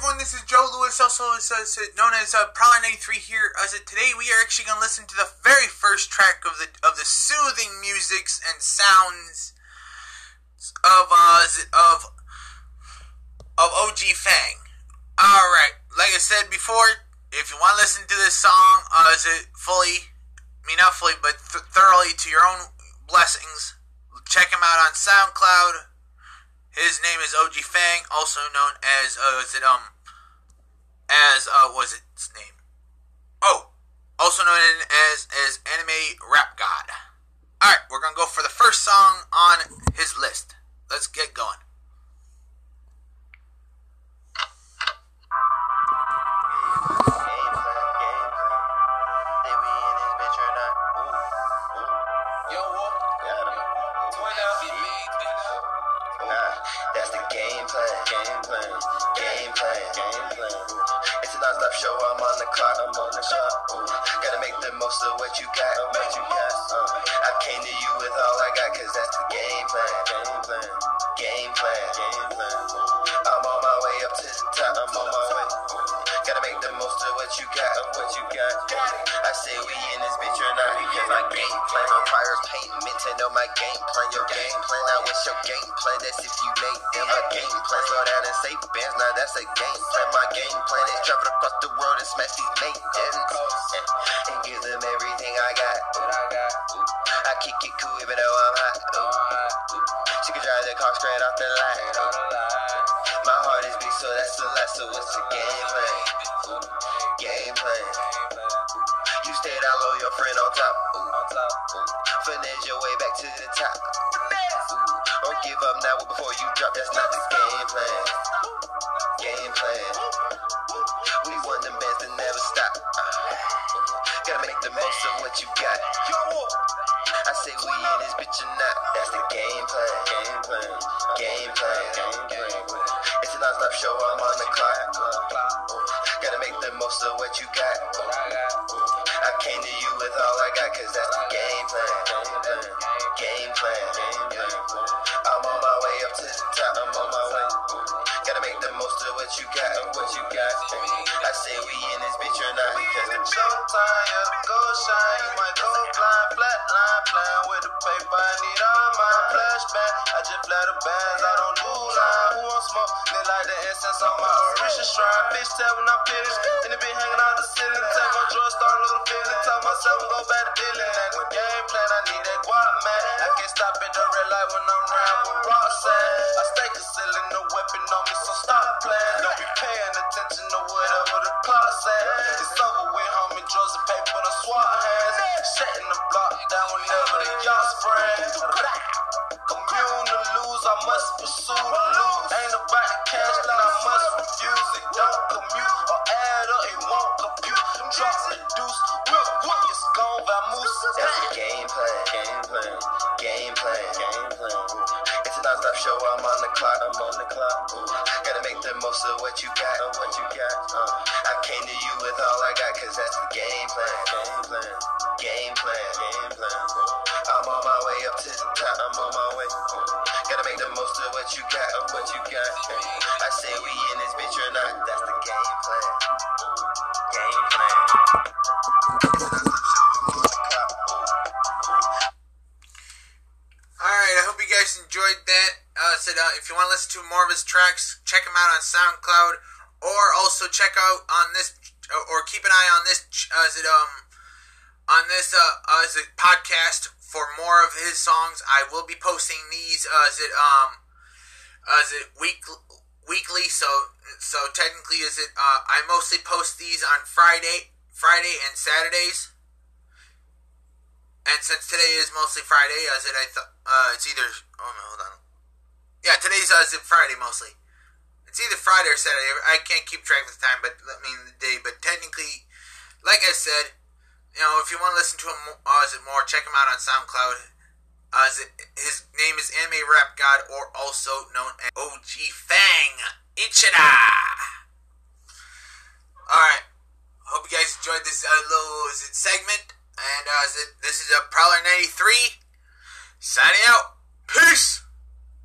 everyone. This is Joe Lewis, also known as uh, uh Prowler 93 here. As today, we are actually going to listen to the very first track of the of the soothing musics and sounds of uh, of of OG Fang. All right, like I said before, if you want to listen to this song, uh, is it fully, I mean not fully, but th- thoroughly to your own blessings, check him out on SoundCloud. His name is OG Fang, also known as uh, is it um as uh was its name? Oh, also known as as plan, game plan, game plan, game plan. It's a non-stop show. I'm on the clock. I'm on the clock. Gotta make the most of what you got. What you got. Uh, I came to you with all I got, cause that's the game plan, game plan, game plan, game I'm on my way up to the top. I'm on my way. Gotta make the most of what you got. Of what you got. I say we in this bitch or not because my game plan entertainment to know my game plan. Your game plan, now what's your game plan. That's if you make them a game plan. Slow down and say bands, now that's a game plan. My game plan is travel across the world and smash these maidens and give them everything I got. I kick it cool even though I'm hot. She can drive the car straight off the line. My heart is big, so that's the last. So what's the game plan? Game plan. You stayed out low, your friend on top. Ooh. Finesse your way back to the top. Ooh, or give up now before you drop. That's not the game plan. Game plan. We want the best and never stop. Gotta make the most of what you got. I say we in this bitch or not. That's the game plan. Game plan. Game plan. Game. It's a non-stop show. I'm on the clock. Gotta make the most of what you got. you got or what you got. I say we in this bitch or not. We in the showtime, yeah, go shine. You might go blind, flatline, playing with the paper. I need all my flashback. I just fly the bands, I don't do line. Who wants smoke? They like the essence on my original shrine. Bitch, tell when I'm finished. And it be hanging out the ceiling. Tell my drawers start looking feeling. Tell myself go back to dealing. And with game plan, I need that guap, man. I can't stop at the red light when I'm round with Ross. show, I'm on the clock, I'm on the clock. Ooh. Gotta make the most of what you got, of what you got. Uh. I came to you with all I got, cause that's the game plan. Game plan, game plan, game plan. Ooh. I'm on my way up to the top, I'm on my way. Ooh. Gotta make the most of what you got, of what you got. I say we uh, if you want to listen to more of his tracks, check him out on SoundCloud, or also check out on this, or keep an eye on this. Uh, is it um on this uh, uh, is it podcast for more of his songs? I will be posting these. Uh, is it um uh, is it week weekly? So so technically, is it? Uh, I mostly post these on Friday, Friday and Saturdays. And since today is mostly Friday, as it I thought uh, it's either oh no hold on yeah, today's uh, Friday mostly. It's either Friday or Saturday. I can't keep track of the time, but I mean the day. But technically, like I said, you know, if you want to listen to him uh, is it more, check him out on SoundCloud. Uh, it, his name is Anime Rap God, or also known as OG Fang Ichida. Alright. Hope you guys enjoyed this uh, little it, segment. And uh, it, this is a Prowler 93. Signing out. Peace!